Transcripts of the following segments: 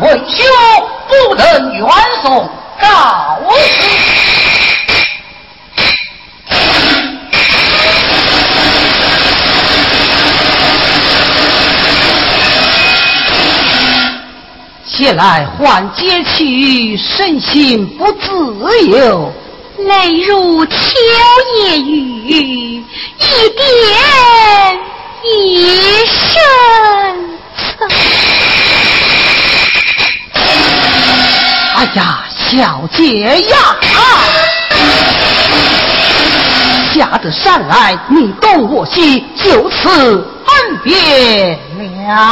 为兄不能远送告辞。前来还街去，身心不自由。泪如秋夜雨，一点一声哎呀，小姐呀，下得山来，你动我西，就此分别了。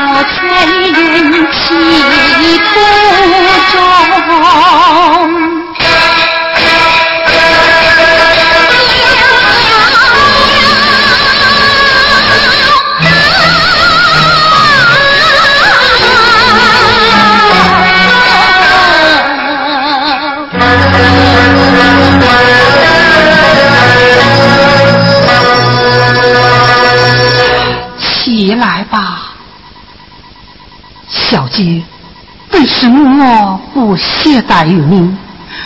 我催人起初衷结缘懈怠于你，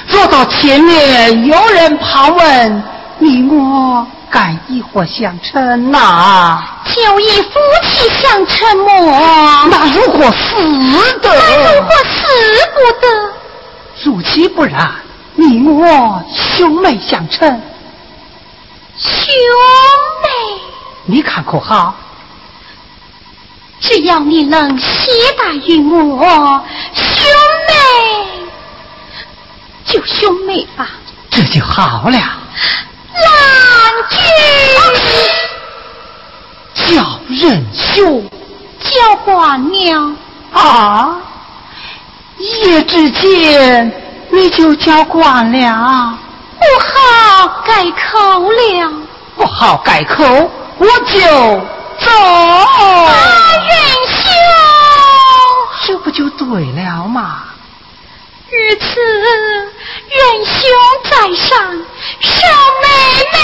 若到前面有人盘问，你我该以何相称呐？就以夫妻相称么？那如果死的？那如果死不得？如其不然，你我兄妹相称。兄妹，你看可好？只要你能携带于我，兄妹。就兄妹吧，这就好了。郎君叫仁兄，叫官娘啊！一夜之间你就叫惯了，不好改口了，不好改口，我就走。仁兄，这不就对了嘛！如此，仁兄在上，少妹妹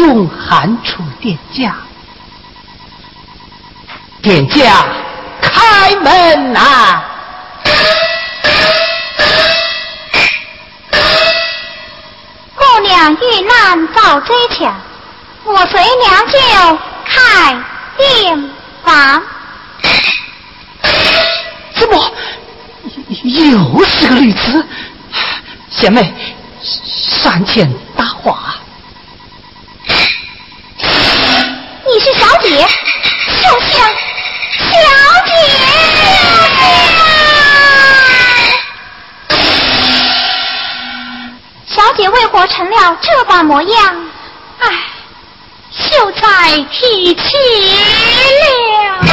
待兄喊出店家。店家，开门啊！姑娘遇难遭追抢，我随娘舅开病房。怎么又是个女子？贤妹，上前搭话。你是小姐，小香，小姐。活成了这般模样？唉，秀才提起了。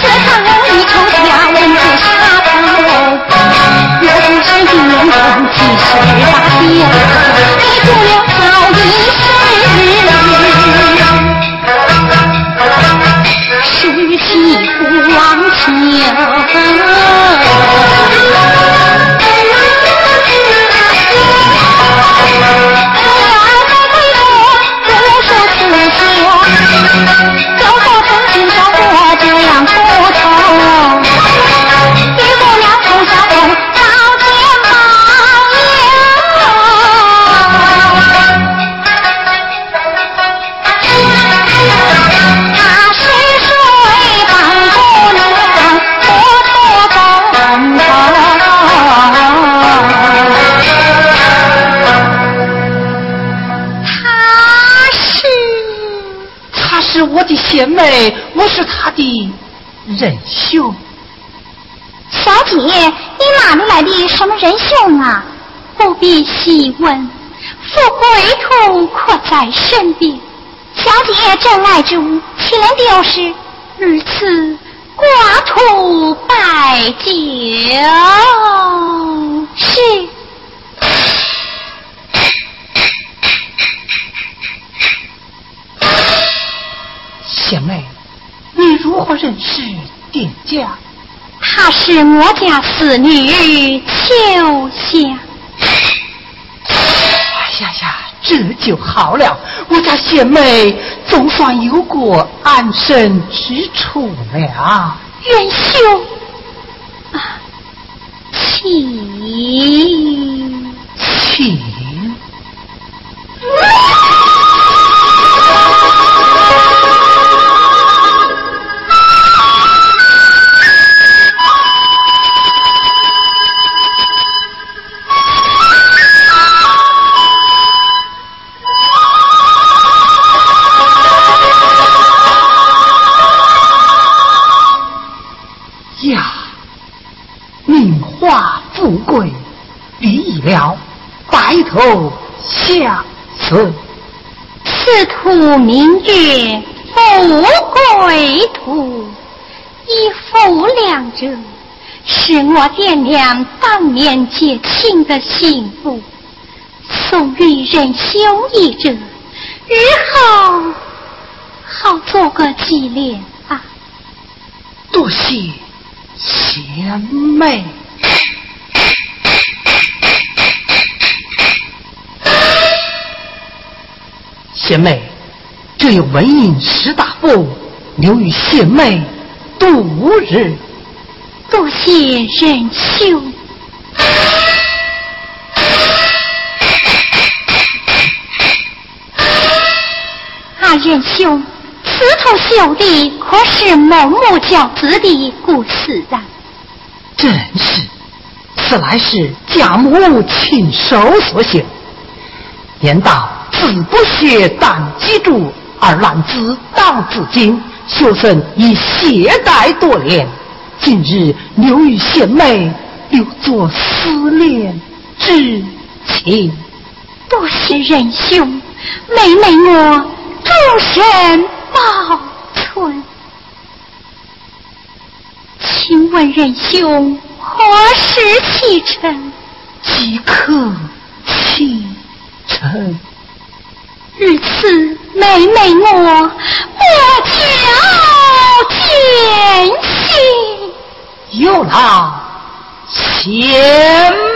这场容易抽下文字杀头，我不是因缘中及时发现，你不了姐妹，我是他的仁兄。小姐，你哪里来的什么仁兄啊？不必细问，富贵图可在身边。小姐真爱主，岂能丢失？如此挂土拜酒。是。她是我家四女秋香。哎呀呀，这就好了。我家贤妹总算有过安身之处了。元兄，啊，请请。头下此，此土名曰富贵土，一富两者，是我爹娘当年结亲的幸福，送与人修一者，日后好做个纪念吧！多谢贤妹。贤妹，这有文印十大符，留与贤妹度日。多谢仁兄。啊，仁兄，此头绣的可是孟母教子的故事啊？正是，此乃是贾母亲手所写，言道。子不学，但记住；而男子当自今，学生以懈怠多年。今日留与贤妹，留作思念之情。多谢仁兄，妹妹我终身保存。请问仁兄何时启程？即刻启程。如此妹妹我不求见心，有劳贤。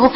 trabajo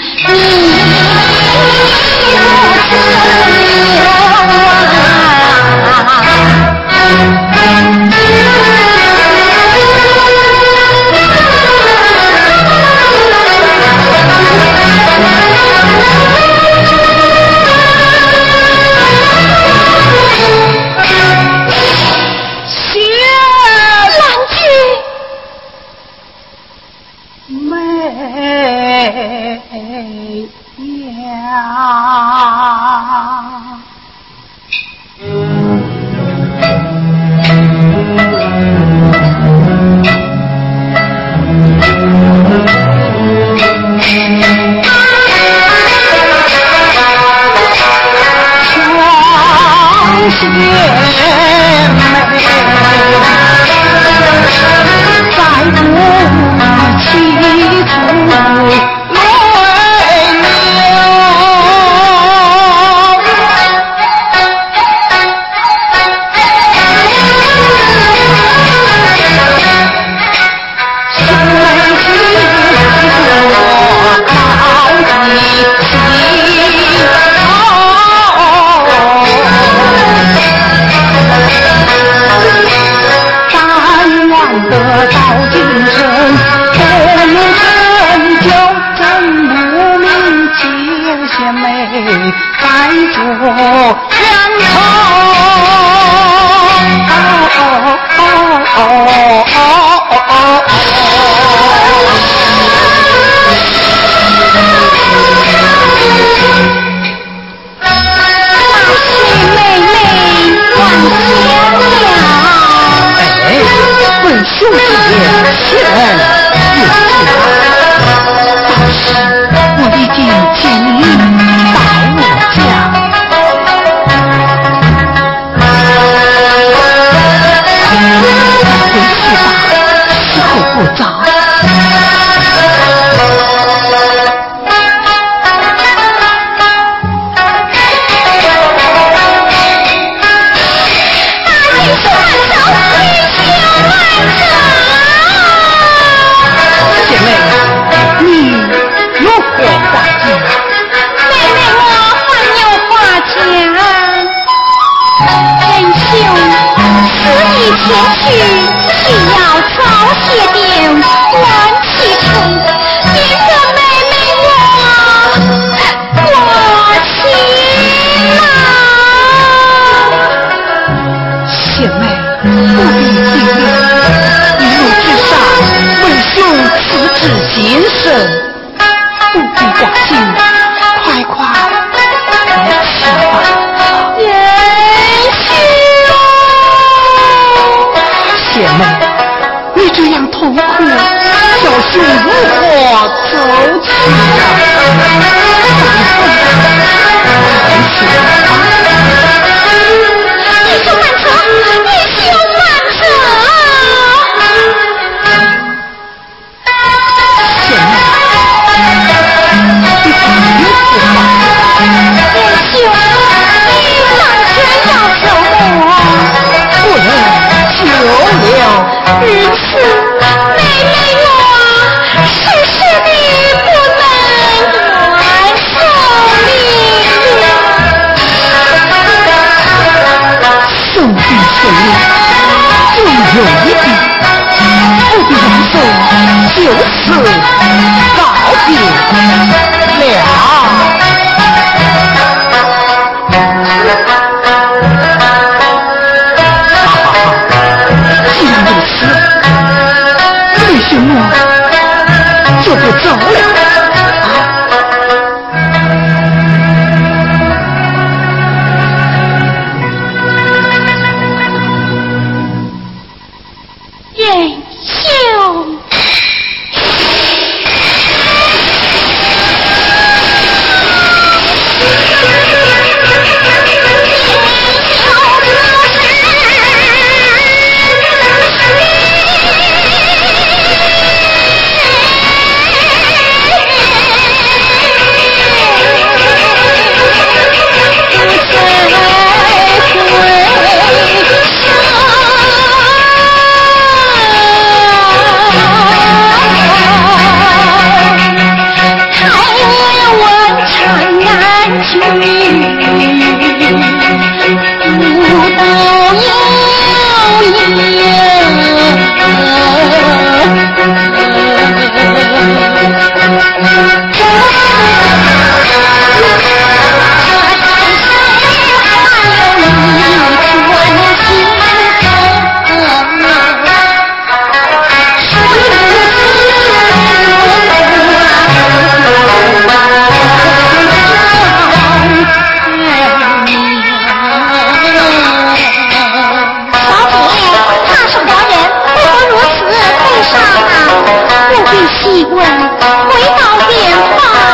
你习惯回到远方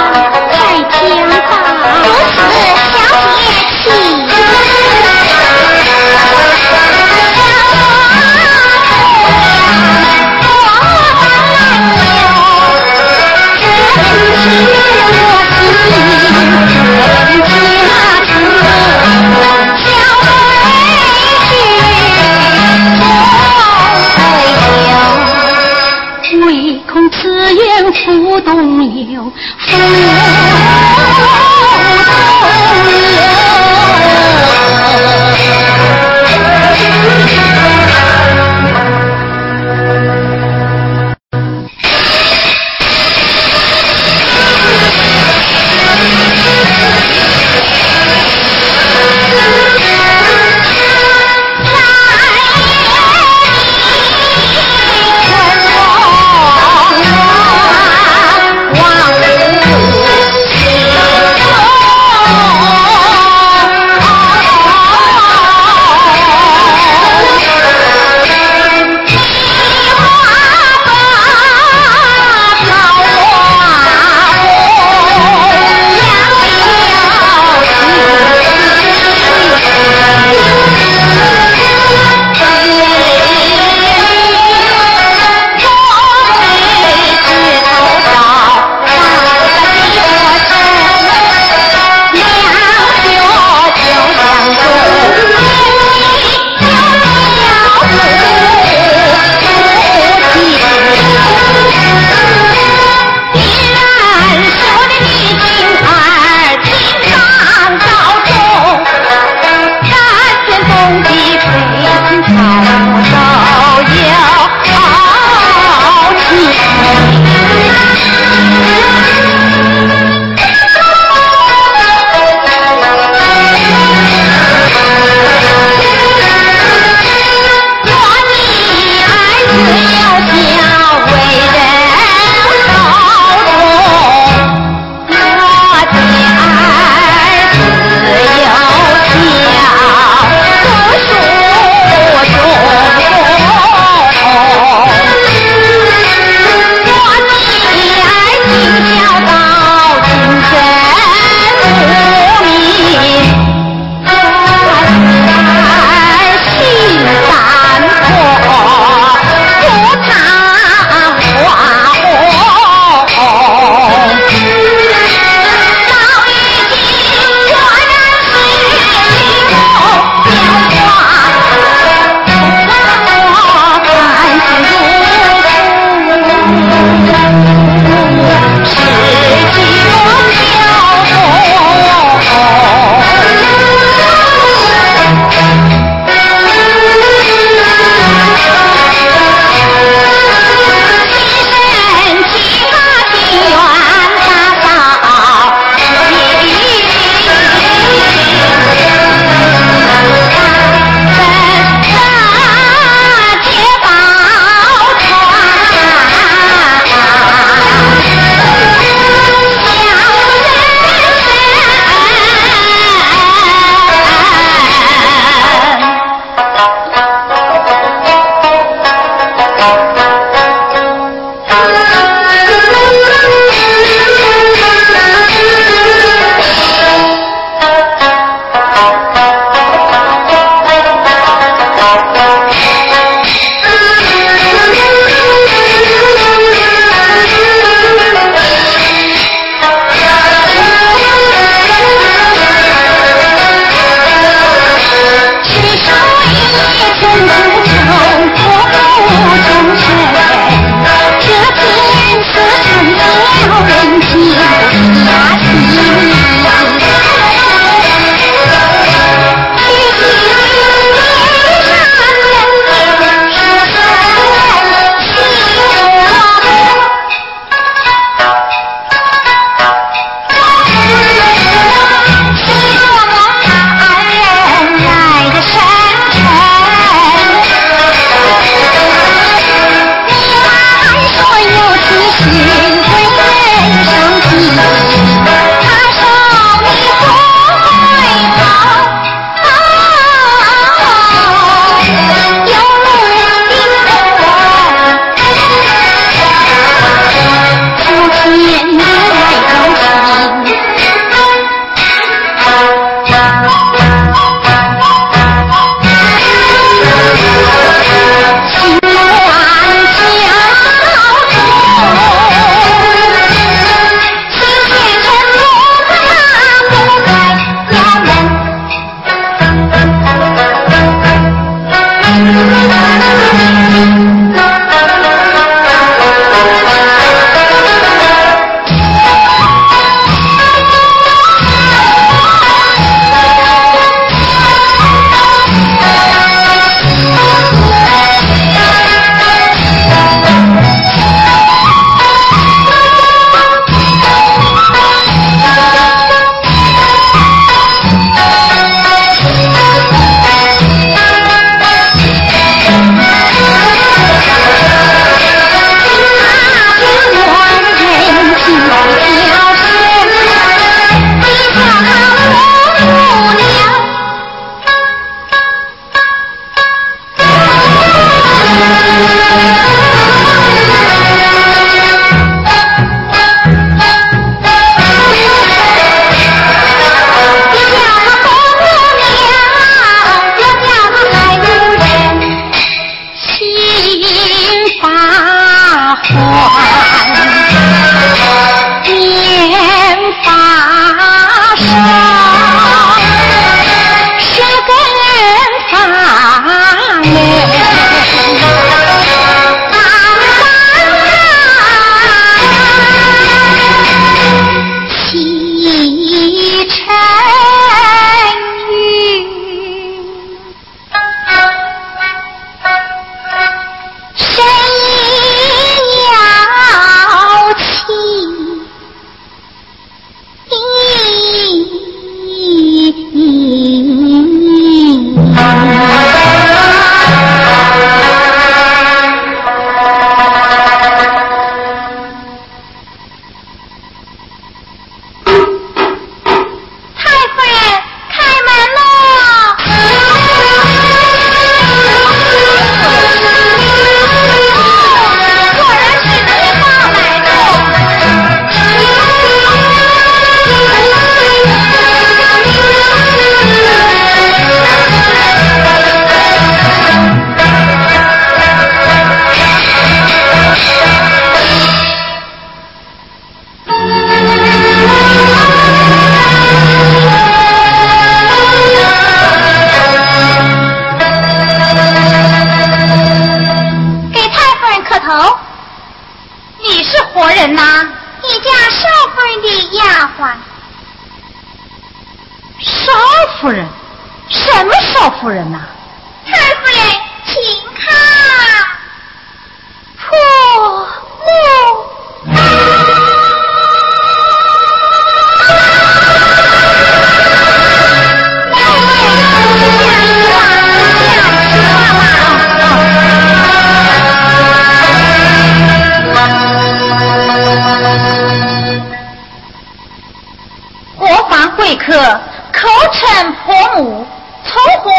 婆母，从何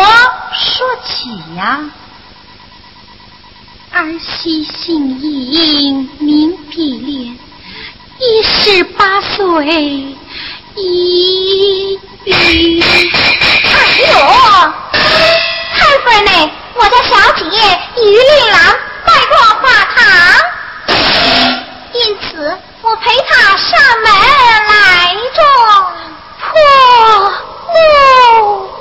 说起呀？儿媳姓尹，名碧莲，一十八岁，已哎呦，太夫人呢？我家小姐于令郎拜过花堂，因此我陪她上门来着。破木。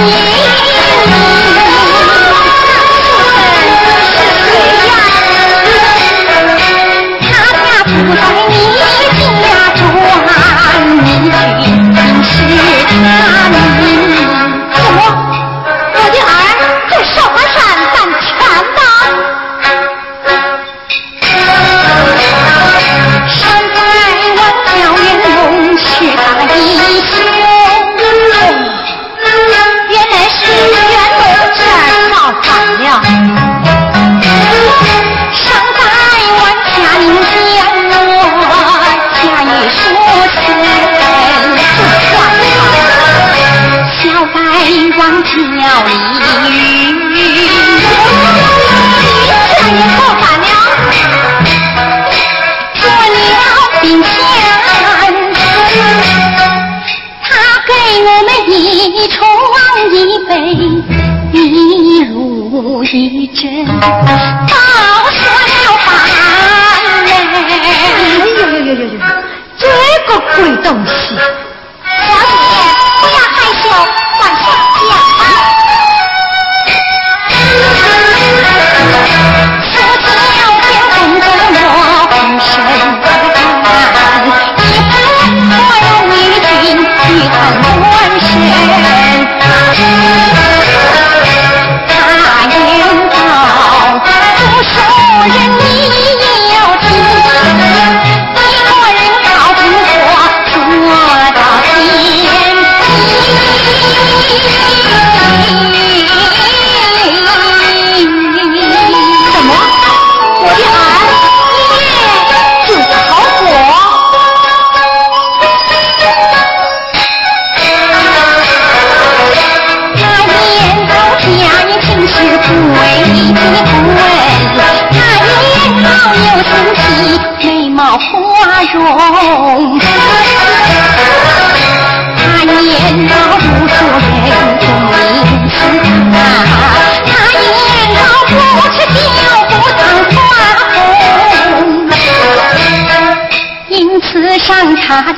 Yeah.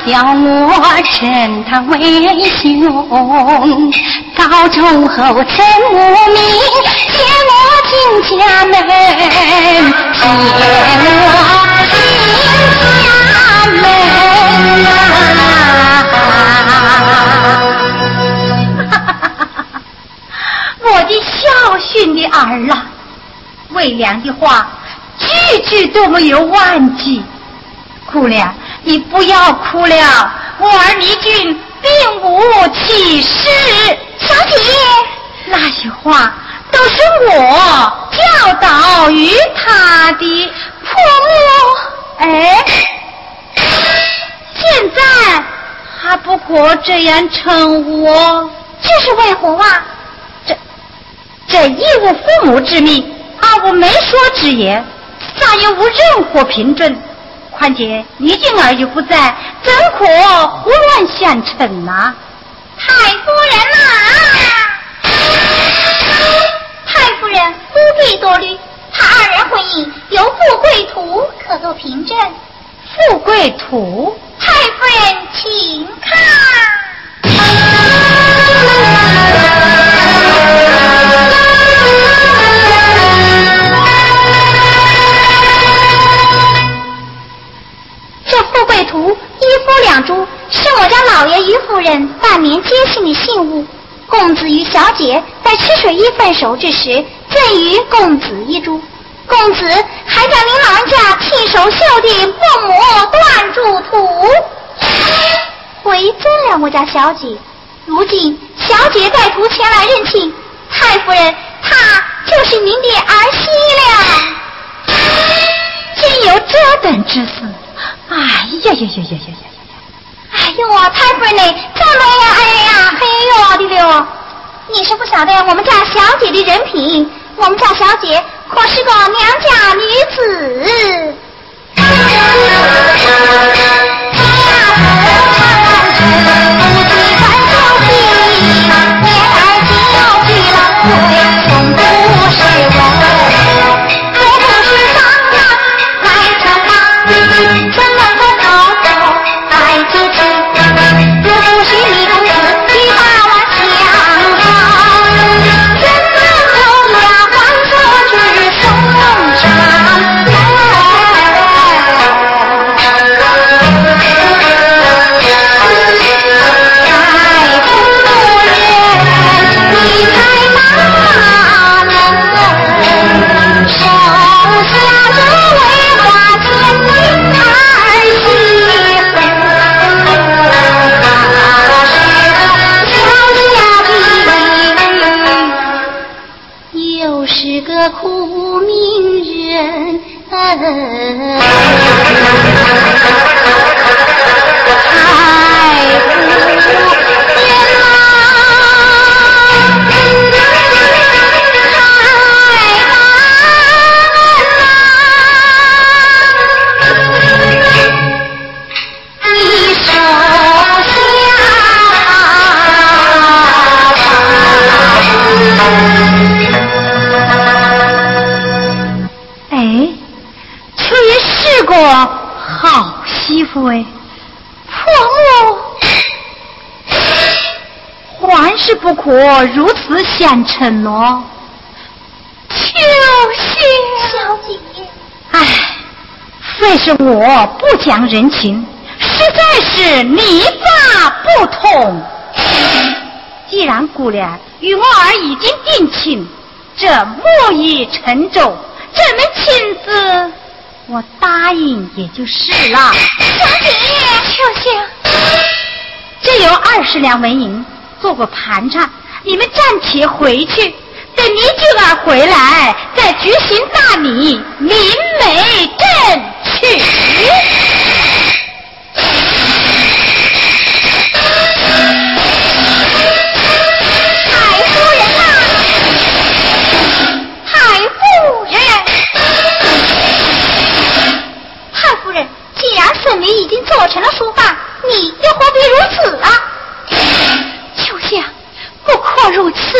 叫我称他为兄，高中后曾无名，接我进家门，接我进家门啊！我的孝顺的儿啊，魏良的话句句都没有忘记。姑娘，你不要哭了，我儿离君并无其事。小姐，那些话都是我教导于他的婆母，哎，现在还不过这样称呼我。这是为何啊？这这一无父母之命，二无媒妁之言，再也无任何凭证。况且李俊儿又不在，怎可胡乱相称呐、太夫人呐、太夫人不必多虑，他二人婚姻有富贵图可做凭证。富贵图，太夫人，请看。这图一夫两珠，是我家老爷于夫人半年接信的信物。公子与小姐在吃水一分熟之时，赠予公子一株。公子还将您老人家亲手绣的凤魔断柱图回赠了我家小姐。如今小姐带图前来认亲，太夫人她就是您的儿媳了。竟有这等之事！哎呀呀呀呀呀呀呀！哎呦，太夫人呢？这么呀，哎呀，嘿呦的了！你是不晓得我们家小姐的人品，我们家小姐可是个娘家女子。如此相承诺。秋香，小姐，唉，非是我不讲人情，实在是你法不通。既然姑娘与我儿已经定亲，这木已成舟，这门亲事我答应也就是了。小姐，秋香，这有二十两纹银，做个盘缠，你们暂且回去。等你舅儿回来，再举行大礼，明媒正娶。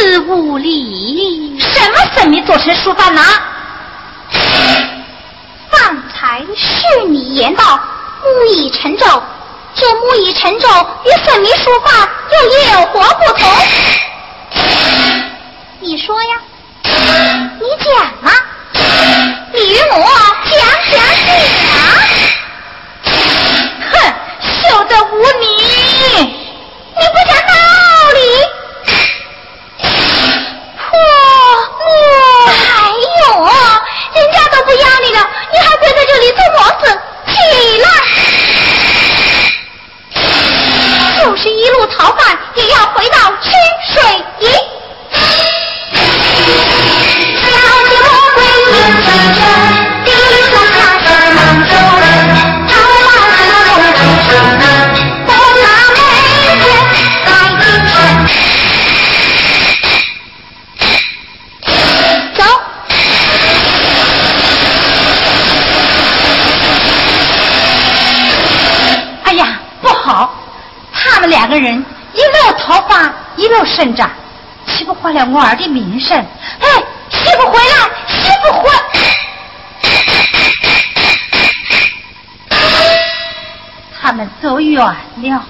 此无礼。什么生米做成书饭呢？方才是你言道木已成舟，这木已成舟与粉泥书饭又有何不同？你说呀，你讲啊，你与我讲讲讲。哼，休得无礼！你不讲道理，婆母，哎呦，人家都不要你了，你还跪在这里做么子？起来！就是一路逃犯，也要回到清水营。小姐我归伐，一路胜仗，岂不坏了我儿的名声？哎，媳妇回来，媳妇回！他们走远了。